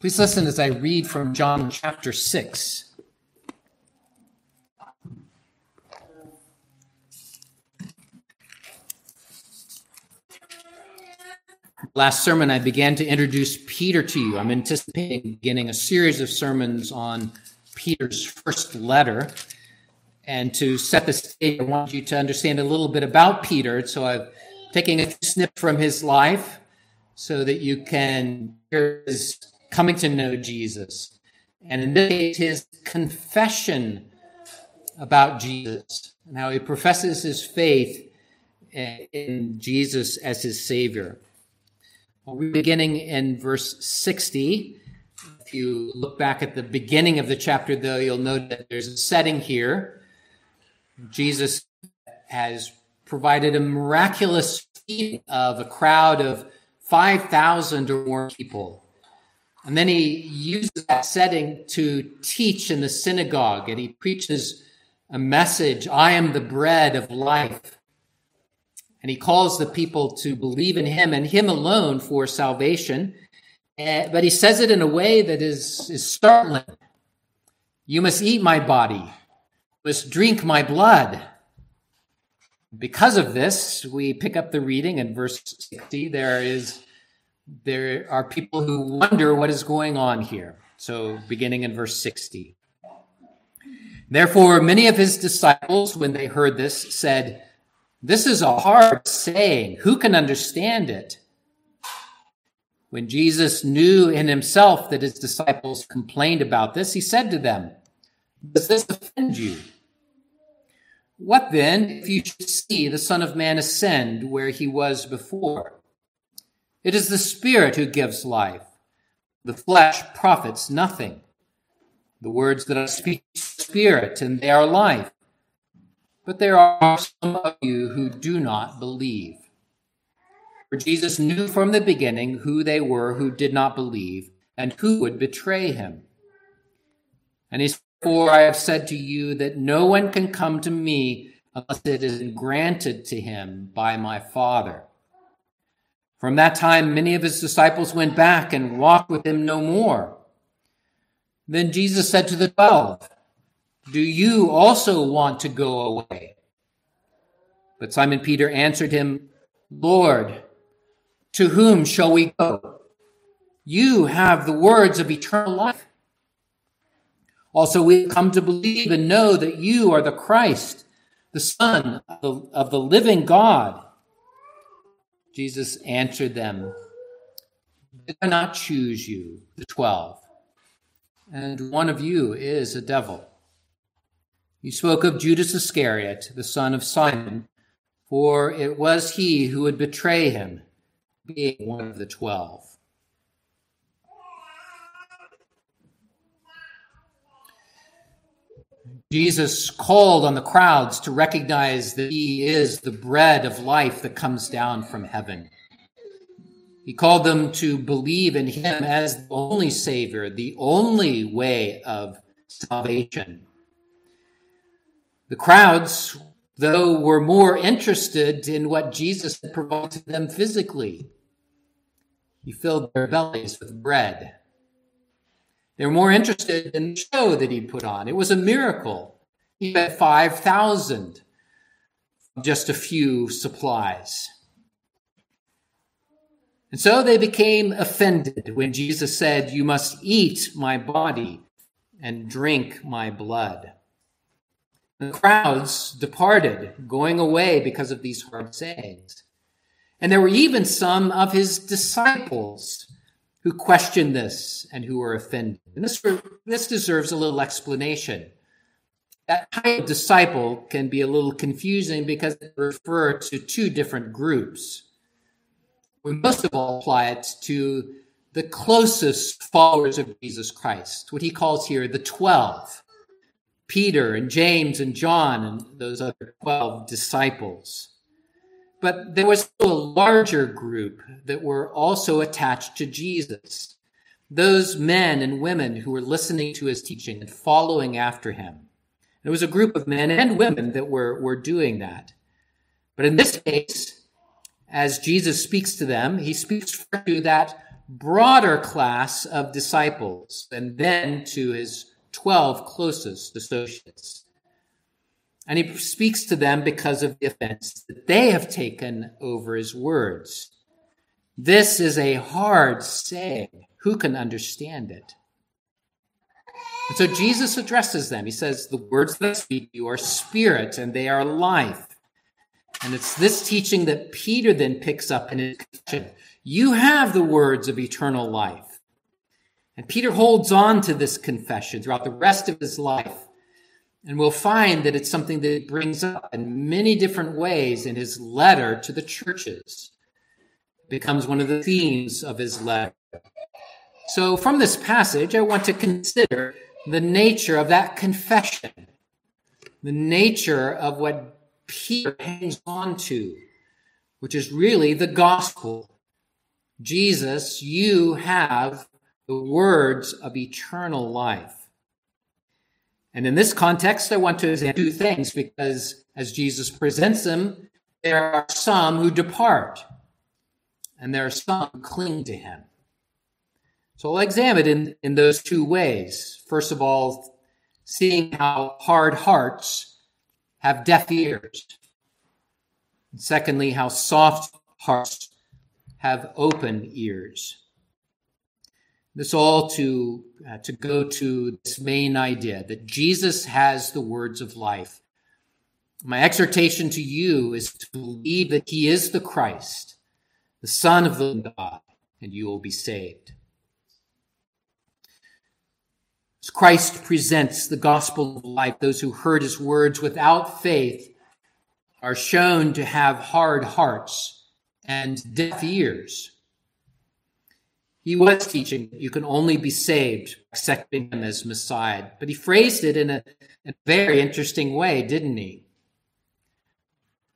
Please listen as I read from John chapter 6. Last sermon, I began to introduce Peter to you. I'm anticipating beginning a series of sermons on Peter's first letter. And to set the stage, I want you to understand a little bit about Peter. So I'm taking a snip from his life so that you can hear his coming to know Jesus. And in this case, his confession about Jesus and how he professes his faith eh, in Jesus as his Savior. We're beginning in verse 60. If you look back at the beginning of the chapter, though, you'll note that there's a setting here. Jesus has provided a miraculous feeding of a crowd of 5,000 or more people. And then he uses that setting to teach in the synagogue, and he preaches a message I am the bread of life. And he calls the people to believe in him and him alone for salvation. Uh, but he says it in a way that is, is startling. You must eat my body, you must drink my blood. Because of this, we pick up the reading in verse 60. There is there are people who wonder what is going on here. So beginning in verse 60. Therefore, many of his disciples, when they heard this, said, this is a hard saying. Who can understand it? When Jesus knew in himself that his disciples complained about this, he said to them, Does this offend you? What then if you should see the Son of Man ascend where he was before? It is the Spirit who gives life. The flesh profits nothing. The words that I speak spirit and they are life but there are some of you who do not believe. For Jesus knew from the beginning who they were who did not believe and who would betray him. And he said, For I have said to you that no one can come to me unless it is granted to him by my Father. From that time, many of his disciples went back and walked with him no more. Then Jesus said to the twelve, do you also want to go away? But Simon Peter answered him, Lord, to whom shall we go? You have the words of eternal life. Also, we have come to believe and know that you are the Christ, the Son of the, of the living God. Jesus answered them, Did I not choose you, the twelve? And one of you is a devil. He spoke of Judas Iscariot, the son of Simon, for it was he who would betray him, being one of the twelve. Jesus called on the crowds to recognize that he is the bread of life that comes down from heaven. He called them to believe in him as the only Savior, the only way of salvation. The crowds, though, were more interested in what Jesus had provided them physically. He filled their bellies with bread. They were more interested in the show that he put on. It was a miracle. He had 5,000 just a few supplies. And so they became offended when Jesus said, You must eat my body and drink my blood. The crowds departed, going away because of these hard sayings. And there were even some of his disciples who question this and who are offended. And this, this deserves a little explanation. That of disciple can be a little confusing because it refers to two different groups. We most of all apply it to the closest followers of Jesus Christ, what he calls here the 12. Peter and James and John and those other 12 disciples. But there was a larger group that were also attached to Jesus. Those men and women who were listening to his teaching and following after him. It was a group of men and women that were, were doing that. But in this case, as Jesus speaks to them, he speaks to that broader class of disciples and then to his 12 closest associates. And he speaks to them because of the offense that they have taken over his words. This is a hard saying. Who can understand it? And so Jesus addresses them. He says, The words that I speak to you are spirit and they are life. And it's this teaching that Peter then picks up in his confession. You have the words of eternal life. And Peter holds on to this confession throughout the rest of his life. And we'll find that it's something that brings up in many different ways in his letter to the churches. It becomes one of the themes of his letter. So, from this passage, I want to consider the nature of that confession, the nature of what Peter hangs on to, which is really the gospel. Jesus, you have the words of eternal life. And in this context, I want to examine two things because as Jesus presents them, there are some who depart and there are some who cling to him. So I'll examine it in, in those two ways. First of all, seeing how hard hearts have deaf ears. And secondly, how soft hearts have open ears. This all to, uh, to go to this main idea that Jesus has the words of life. My exhortation to you is to believe that he is the Christ, the Son of the God, and you will be saved. As Christ presents the gospel of life, those who heard his words without faith are shown to have hard hearts and deaf ears. He was teaching that you can only be saved accepting him as Messiah, but he phrased it in a, a very interesting way, didn't he?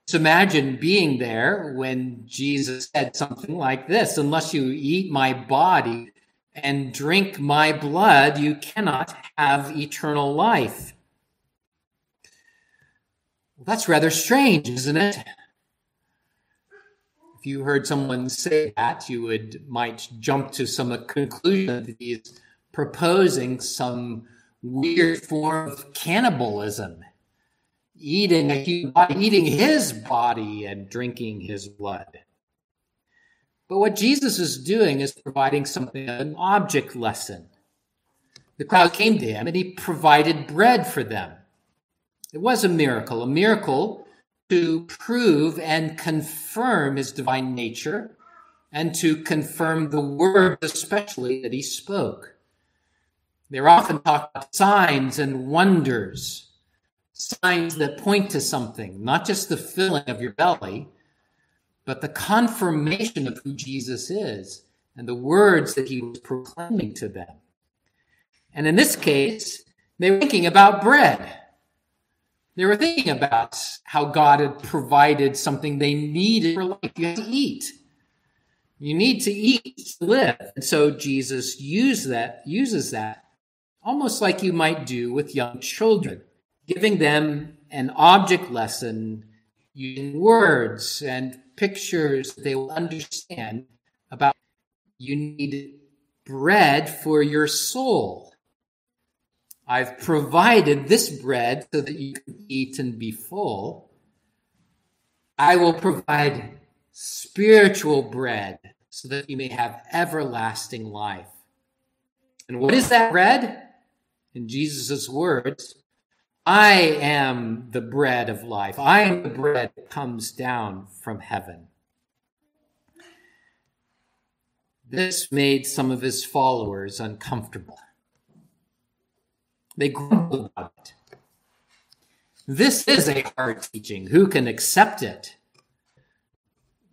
Just imagine being there when Jesus said something like this Unless you eat my body and drink my blood, you cannot have eternal life. Well, that's rather strange, isn't it? If you heard someone say that, you would might jump to some conclusion that he's proposing some weird form of cannibalism, eating a human eating his body and drinking his blood. But what Jesus is doing is providing something, an object lesson. The crowd came to him and he provided bread for them. It was a miracle, a miracle to prove and confirm his divine nature and to confirm the word, especially that he spoke. They're often talked about signs and wonders, signs that point to something, not just the filling of your belly, but the confirmation of who Jesus is and the words that he was proclaiming to them. And in this case, they were thinking about bread. They were thinking about how God had provided something they needed for life. You have to eat. You need to eat to live. And so Jesus used that, uses that almost like you might do with young children, giving them an object lesson using words and pictures they will understand about you need bread for your soul. I've provided this bread so that you can eat and be full. I will provide spiritual bread so that you may have everlasting life. And what is that bread? In Jesus' words, I am the bread of life. I am the bread that comes down from heaven. This made some of his followers uncomfortable. They grumbled about it. This is a hard teaching. Who can accept it?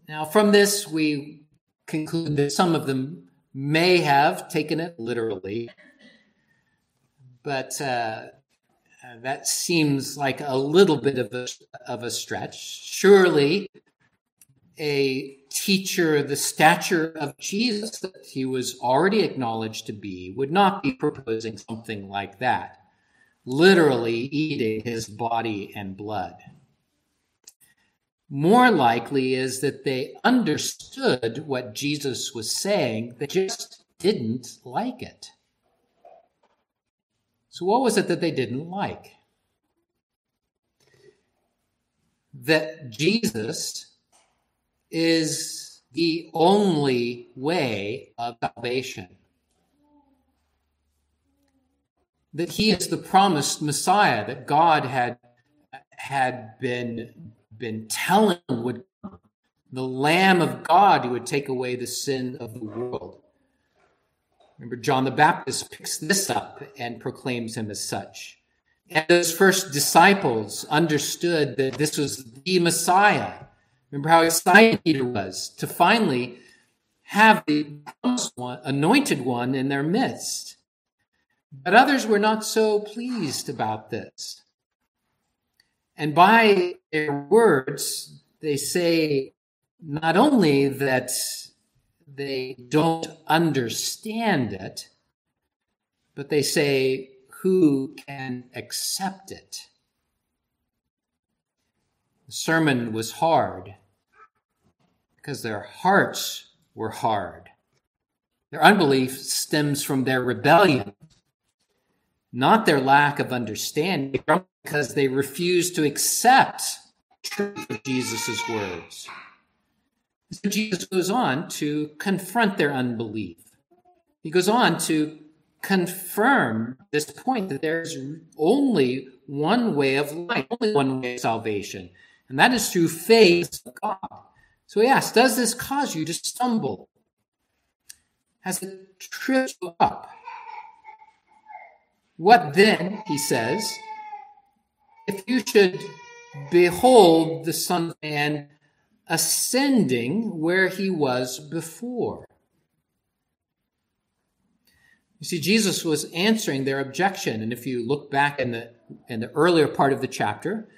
Now, from this, we conclude that some of them may have taken it literally, but uh, that seems like a little bit of a, of a stretch. Surely a teacher the stature of Jesus that he was already acknowledged to be would not be proposing something like that, literally eating his body and blood. More likely is that they understood what Jesus was saying, they just didn't like it. So, what was it that they didn't like? That Jesus is the only way of salvation. That he is the promised Messiah that God had, had been, been telling would the Lamb of God who would take away the sin of the world. Remember, John the Baptist picks this up and proclaims him as such. And those first disciples understood that this was the Messiah. Remember how excited Peter was to finally have the anointed one in their midst. But others were not so pleased about this. And by their words, they say not only that they don't understand it, but they say, Who can accept it? The sermon was hard because their hearts were hard. Their unbelief stems from their rebellion, not their lack of understanding, because they refuse to accept truth of Jesus' words. So Jesus goes on to confront their unbelief. He goes on to confirm this point that there's only one way of life, only one way of salvation, and that is through faith in God. So he asks, Does this cause you to stumble? Has it tripped you up? What then, he says, if you should behold the Son of Man ascending where he was before. You see, Jesus was answering their objection. And if you look back in the, in the earlier part of the chapter,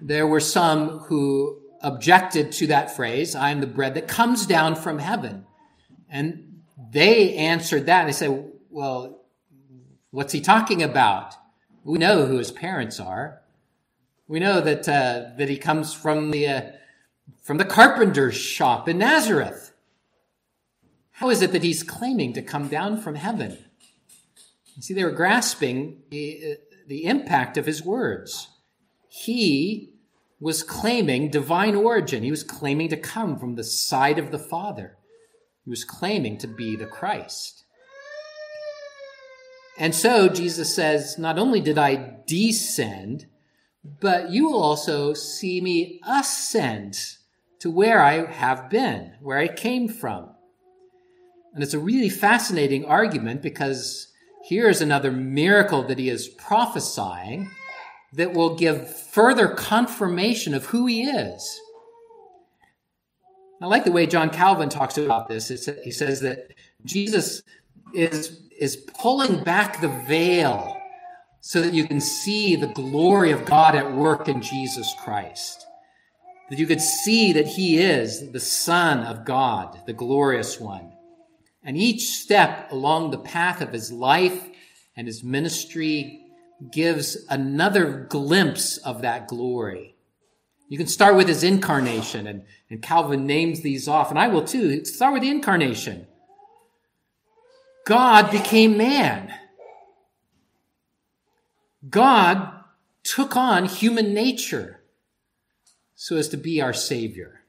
there were some who objected to that phrase, I am the bread that comes down from heaven. And they answered that. They said, well, what's he talking about? We know who his parents are. We know that, uh, that he comes from the, uh, from the carpenter's shop in Nazareth. How is it that he's claiming to come down from heaven? You see, they were grasping the, the impact of his words. He was claiming divine origin. He was claiming to come from the side of the Father. He was claiming to be the Christ. And so Jesus says, Not only did I descend, but you will also see me ascend to where I have been, where I came from. And it's a really fascinating argument because here's another miracle that he is prophesying that will give further confirmation of who he is. I like the way John Calvin talks about this. He says that Jesus is, is pulling back the veil so that you can see the glory of God at work in Jesus Christ that you could see that he is the Son of God, the glorious one. And each step along the path of his life and his ministry gives another glimpse of that glory. You can start with his incarnation, and, and Calvin names these off, and I will too. Start with the incarnation. God became man. God took on human nature so as to be our Savior.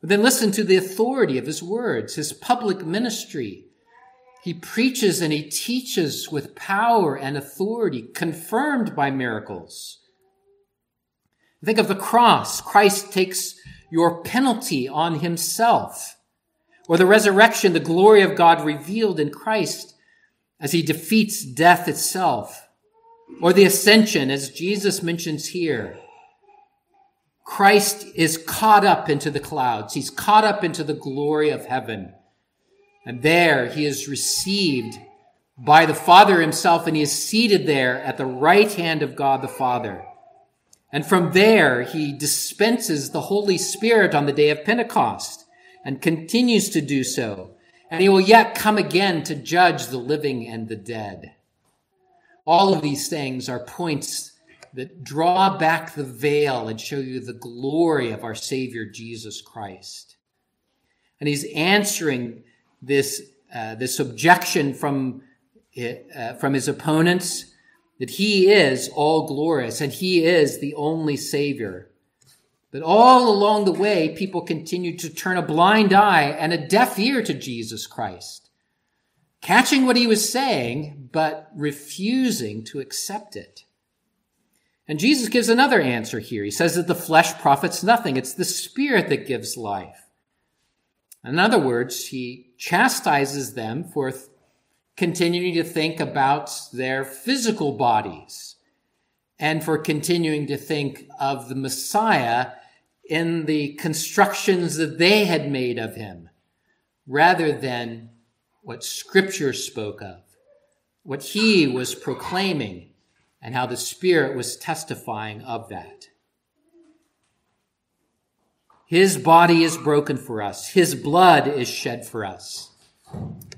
But then listen to the authority of his words, his public ministry. He preaches and he teaches with power and authority, confirmed by miracles. Think of the cross. Christ takes your penalty on himself. Or the resurrection, the glory of God revealed in Christ as he defeats death itself or the ascension, as Jesus mentions here. Christ is caught up into the clouds. He's caught up into the glory of heaven. And there he is received by the Father himself, and he is seated there at the right hand of God the Father. And from there, he dispenses the Holy Spirit on the day of Pentecost and continues to do so. And he will yet come again to judge the living and the dead. All of these things are points that draw back the veil and show you the glory of our Savior Jesus Christ. And he's answering this, uh, this objection from, uh, from his opponents that he is all glorious and he is the only Savior. But all along the way, people continued to turn a blind eye and a deaf ear to Jesus Christ, catching what he was saying, but refusing to accept it. And Jesus gives another answer here. He says that the flesh profits nothing. It's the spirit that gives life. In other words, he chastises them for continuing to think about their physical bodies and for continuing to think of the Messiah in the constructions that they had made of him rather than what scripture spoke of, what he was proclaiming and how the Spirit was testifying of that. His body is broken for us. His blood is shed for us.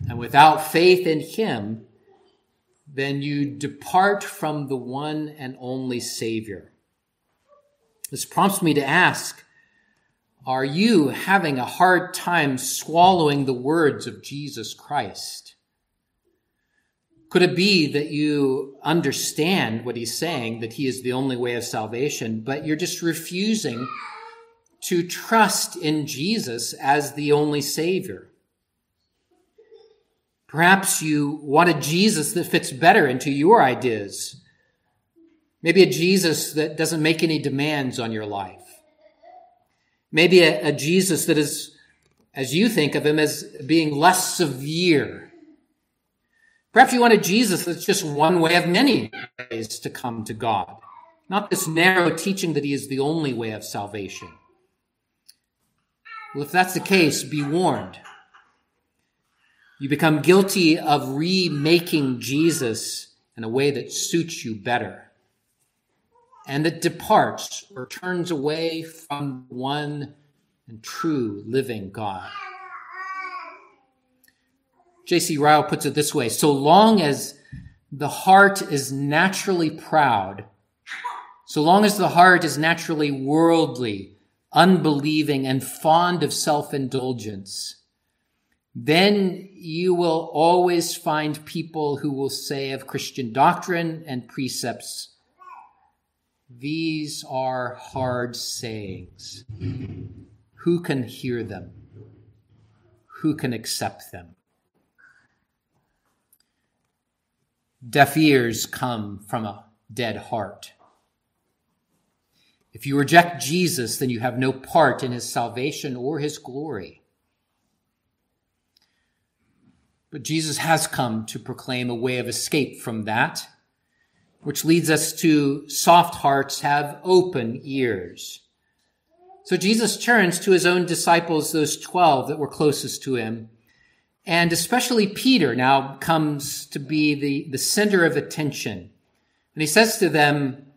And without faith in Him, then you depart from the one and only Savior. This prompts me to ask, are you having a hard time swallowing the words of Jesus Christ? Could it be that you understand what he's saying, that he is the only way of salvation, but you're just refusing to trust in Jesus as the only Savior? Perhaps you want a Jesus that fits better into your ideas. Maybe a Jesus that doesn't make any demands on your life. Maybe a, a Jesus that is, as you think of him, as being less severe Perhaps you want a Jesus that's just one way of many ways to come to God, not this narrow teaching that he is the only way of salvation. Well, if that's the case, be warned. You become guilty of remaking Jesus in a way that suits you better and that departs or turns away from one and true living God. J.C. Ryle puts it this way so long as the heart is naturally proud, so long as the heart is naturally worldly, unbelieving, and fond of self indulgence, then you will always find people who will say of Christian doctrine and precepts, these are hard sayings. Who can hear them? Who can accept them? Deaf ears come from a dead heart. If you reject Jesus, then you have no part in his salvation or his glory. But Jesus has come to proclaim a way of escape from that, which leads us to soft hearts have open ears. So Jesus turns to his own disciples, those 12 that were closest to him, and especially Peter now comes to be the, the center of attention. And he says to them,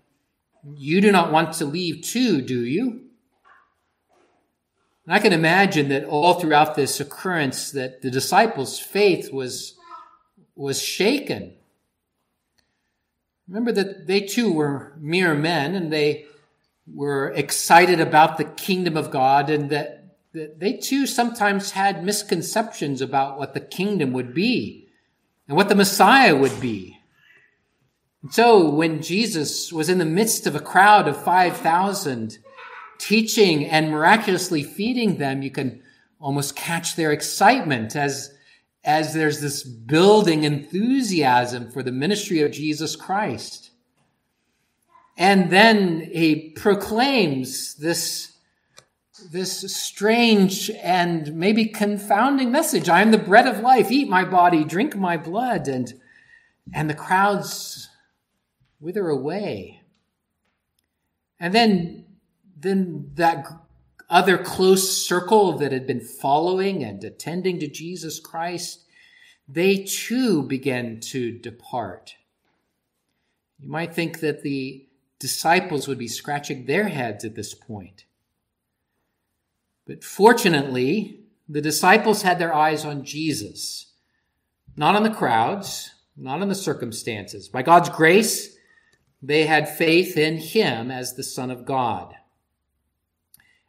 You do not want to leave too, do you? And I can imagine that all throughout this occurrence that the disciples' faith was, was shaken. Remember that they too were mere men and they were excited about the kingdom of God and that they too sometimes had misconceptions about what the kingdom would be and what the Messiah would be. So when Jesus was in the midst of a crowd of 5,000 teaching and miraculously feeding them, you can almost catch their excitement as, as there's this building enthusiasm for the ministry of Jesus Christ. And then he proclaims this this strange and maybe confounding message. I am the bread of life. Eat my body, drink my blood. And, and the crowds wither away. And then, then that other close circle that had been following and attending to Jesus Christ, they too began to depart. You might think that the disciples would be scratching their heads at this point. But fortunately, the disciples had their eyes on Jesus, not on the crowds, not on the circumstances. By God's grace, they had faith in him as the Son of God.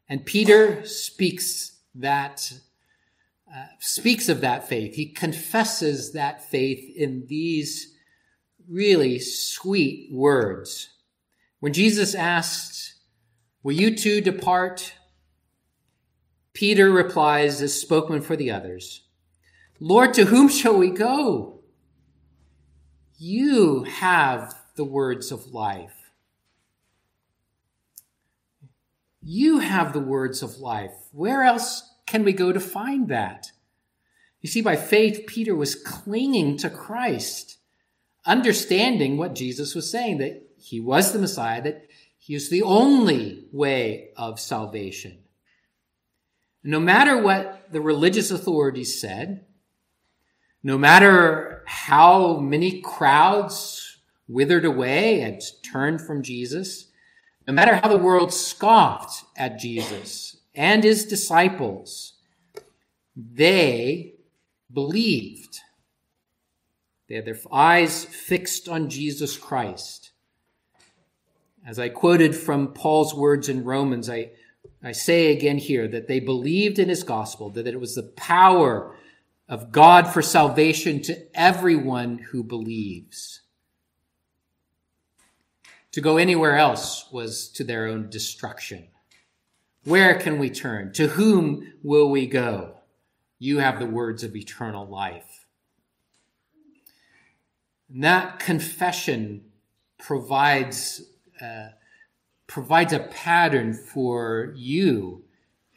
And Peter speaks that uh, speaks of that faith. He confesses that faith in these really sweet words. When Jesus asked, Will you too depart? Peter replies as spokesman for the others, Lord, to whom shall we go? You have the words of life. You have the words of life. Where else can we go to find that? You see, by faith, Peter was clinging to Christ, understanding what Jesus was saying, that he was the Messiah, that he is the only way of salvation. No matter what the religious authorities said, no matter how many crowds withered away and turned from Jesus, no matter how the world scoffed at Jesus and his disciples, they believed. They had their eyes fixed on Jesus Christ. As I quoted from Paul's words in Romans, I, I say again here that they believed in his gospel, that it was the power of God for salvation to everyone who believes. To go anywhere else was to their own destruction. Where can we turn? To whom will we go? You have the words of eternal life. And that confession provides, uh, provides a pattern for you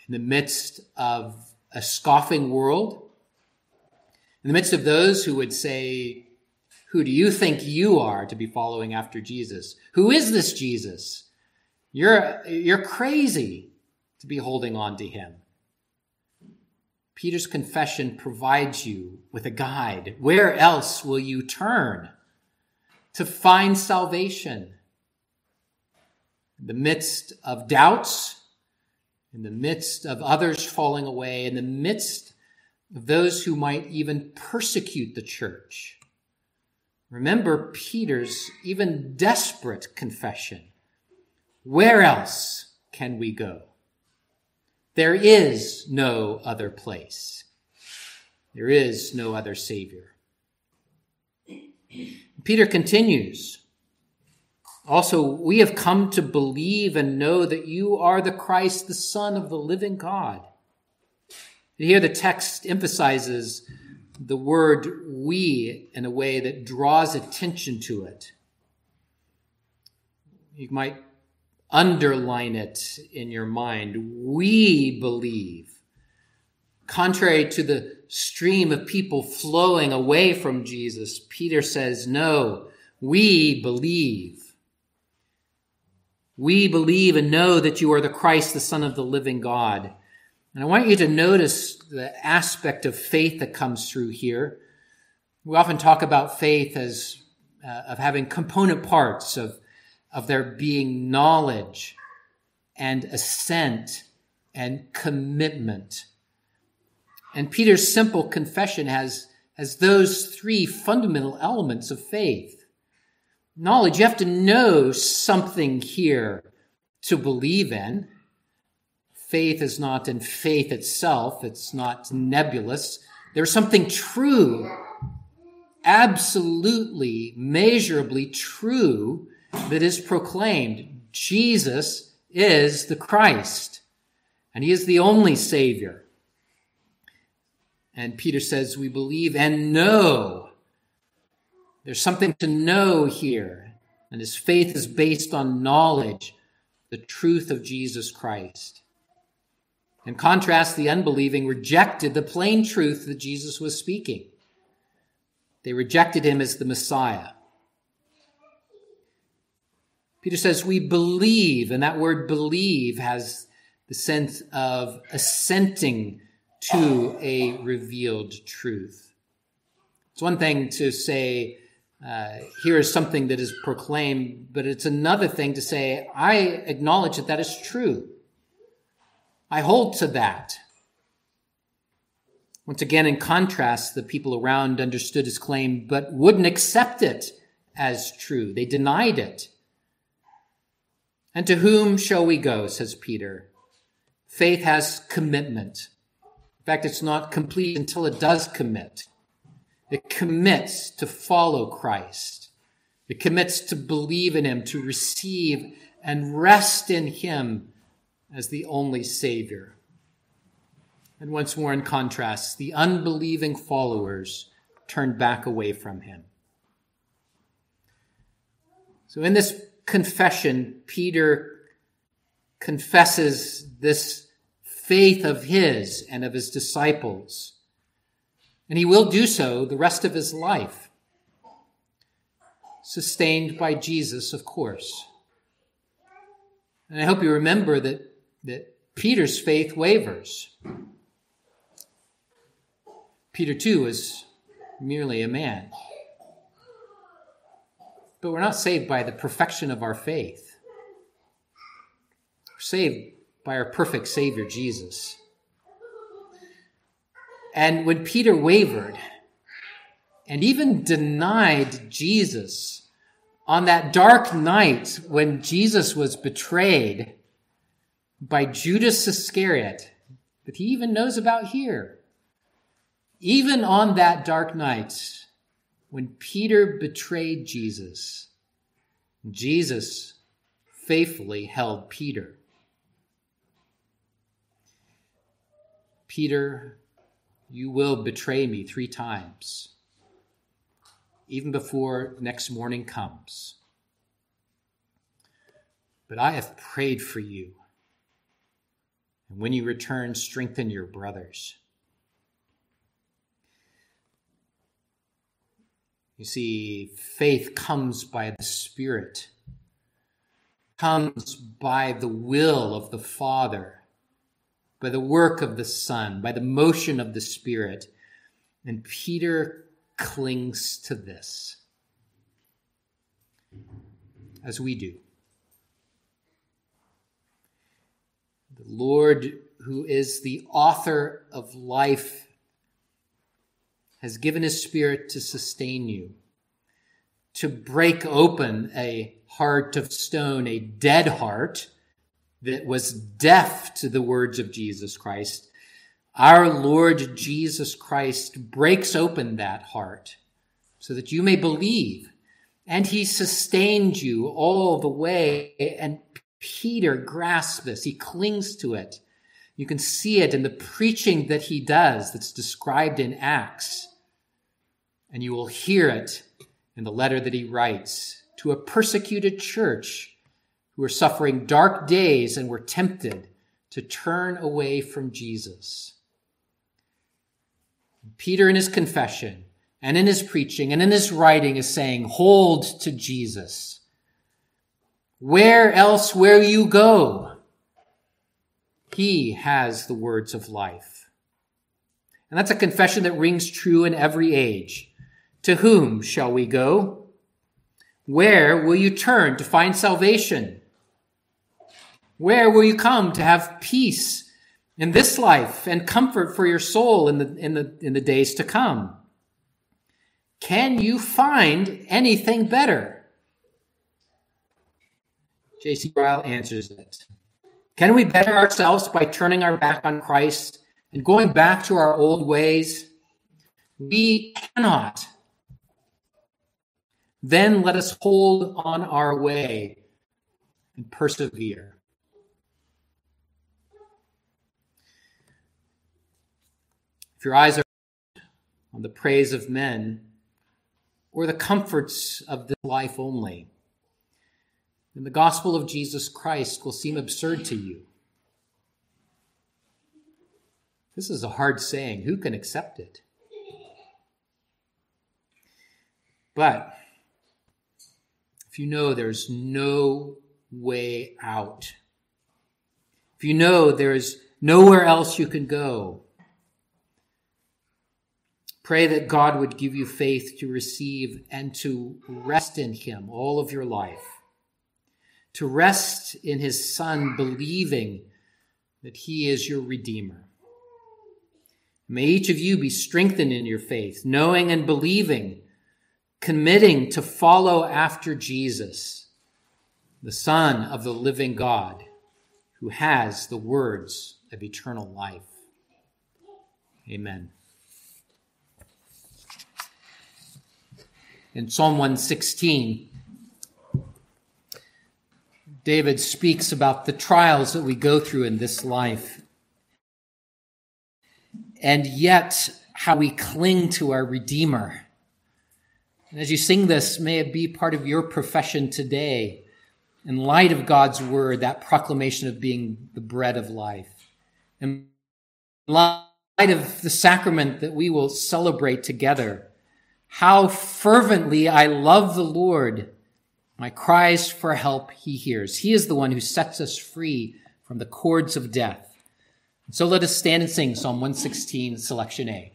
in the midst of a scoffing world, in the midst of those who would say, Who do you think you are to be following after Jesus? Who is this Jesus? You're, you're crazy to be holding on to him. Peter's confession provides you with a guide. Where else will you turn to find salvation? In the midst of doubts, in the midst of others falling away, in the midst of those who might even persecute the church. Remember Peter's even desperate confession. Where else can we go? There is no other place. There is no other Savior. Peter continues. Also, we have come to believe and know that you are the Christ, the Son of the living God. Here the text emphasizes the word we in a way that draws attention to it. You might underline it in your mind. We believe. Contrary to the stream of people flowing away from Jesus, Peter says, No, we believe. We believe and know that you are the Christ, the Son of the living God. And I want you to notice the aspect of faith that comes through here. We often talk about faith as uh, of having component parts of, of there being knowledge and assent and commitment. And Peter's simple confession has, has those three fundamental elements of faith. Knowledge, you have to know something here to believe in faith is not in faith itself, it's not nebulous. There's something true, absolutely, measurably true that is proclaimed. Jesus is the Christ, and he is the only Savior. And Peter says, We believe and know. There's something to know here, and his faith is based on knowledge, the truth of Jesus Christ. In contrast, the unbelieving rejected the plain truth that Jesus was speaking. They rejected him as the Messiah. Peter says, We believe, and that word believe has the sense of assenting to a revealed truth. It's one thing to say, uh, here is something that is proclaimed, but it's another thing to say, I acknowledge that that is true. I hold to that. Once again, in contrast, the people around understood his claim, but wouldn't accept it as true. They denied it. And to whom shall we go? says Peter. Faith has commitment. In fact, it's not complete until it does commit. It commits to follow Christ. It commits to believe in him, to receive and rest in him as the only Savior. And once more, in contrast, the unbelieving followers turned back away from him. So, in this confession, Peter confesses this faith of his and of his disciples. And he will do so the rest of his life, sustained by Jesus, of course. And I hope you remember that, that Peter's faith wavers. Peter, too, is merely a man. But we're not saved by the perfection of our faith. We're saved by our perfect Savior, Jesus. And when Peter wavered and even denied Jesus on that dark night when Jesus was betrayed by Judas Iscariot, that he even knows about here, even on that dark night, when Peter betrayed Jesus, Jesus faithfully held Peter. Peter, you will betray me three times, even before next morning comes. But I have prayed for you. And when you return, strengthen your brothers. You see, faith comes by the Spirit, comes by the will of the Father, by the work of the Son, by the motion of the Spirit. And Peter clings to this, as we do. The Lord, who is the author of life has given his spirit to sustain you, to break open a heart of stone, a dead heart that was deaf to the words of Jesus Christ. Our Lord Jesus Christ breaks open that heart so that you may believe. And he sustained you all the way. And Peter grasps this. He clings to it. You can see it in the preaching that he does that's described in Acts and you will hear it in the letter that he writes to a persecuted church who were suffering dark days and were tempted to turn away from Jesus. Peter, in his confession and in his preaching and in his writing, is saying, Hold to Jesus. Where else will you go? He has the words of life. And that's a confession that rings true in every age. To whom shall we go? Where will you turn to find salvation? Where will you come to have peace in this life and comfort for your soul in the, in the, in the days to come? Can you find anything better? J.C. Ryle answers it. Can we better ourselves by turning our back on Christ and going back to our old ways? We cannot. Then let us hold on our way and persevere. If your eyes are on the praise of men or the comforts of this life only, then the gospel of Jesus Christ will seem absurd to you. This is a hard saying. Who can accept it? But if you know there's no way out, if you know there's nowhere else you can go, pray that God would give you faith to receive and to rest in Him all of your life, to rest in His Son, believing that He is your Redeemer. May each of you be strengthened in your faith, knowing and believing committing to follow after Jesus the Son of the living God, who has the words of eternal life. Amen. In Psalm 116, David speaks about the trials that we go through in this life, and yet how we cling to our Redeemer. And as you sing this, may it be part of your profession today, in light of God's word, that proclamation of being the bread of life. In light of the sacrament that we will celebrate together, how fervently I love the Lord. My cries for help he hears. He is the one who sets us free from the cords of death. so let us stand and sing Psalm 116, selection A.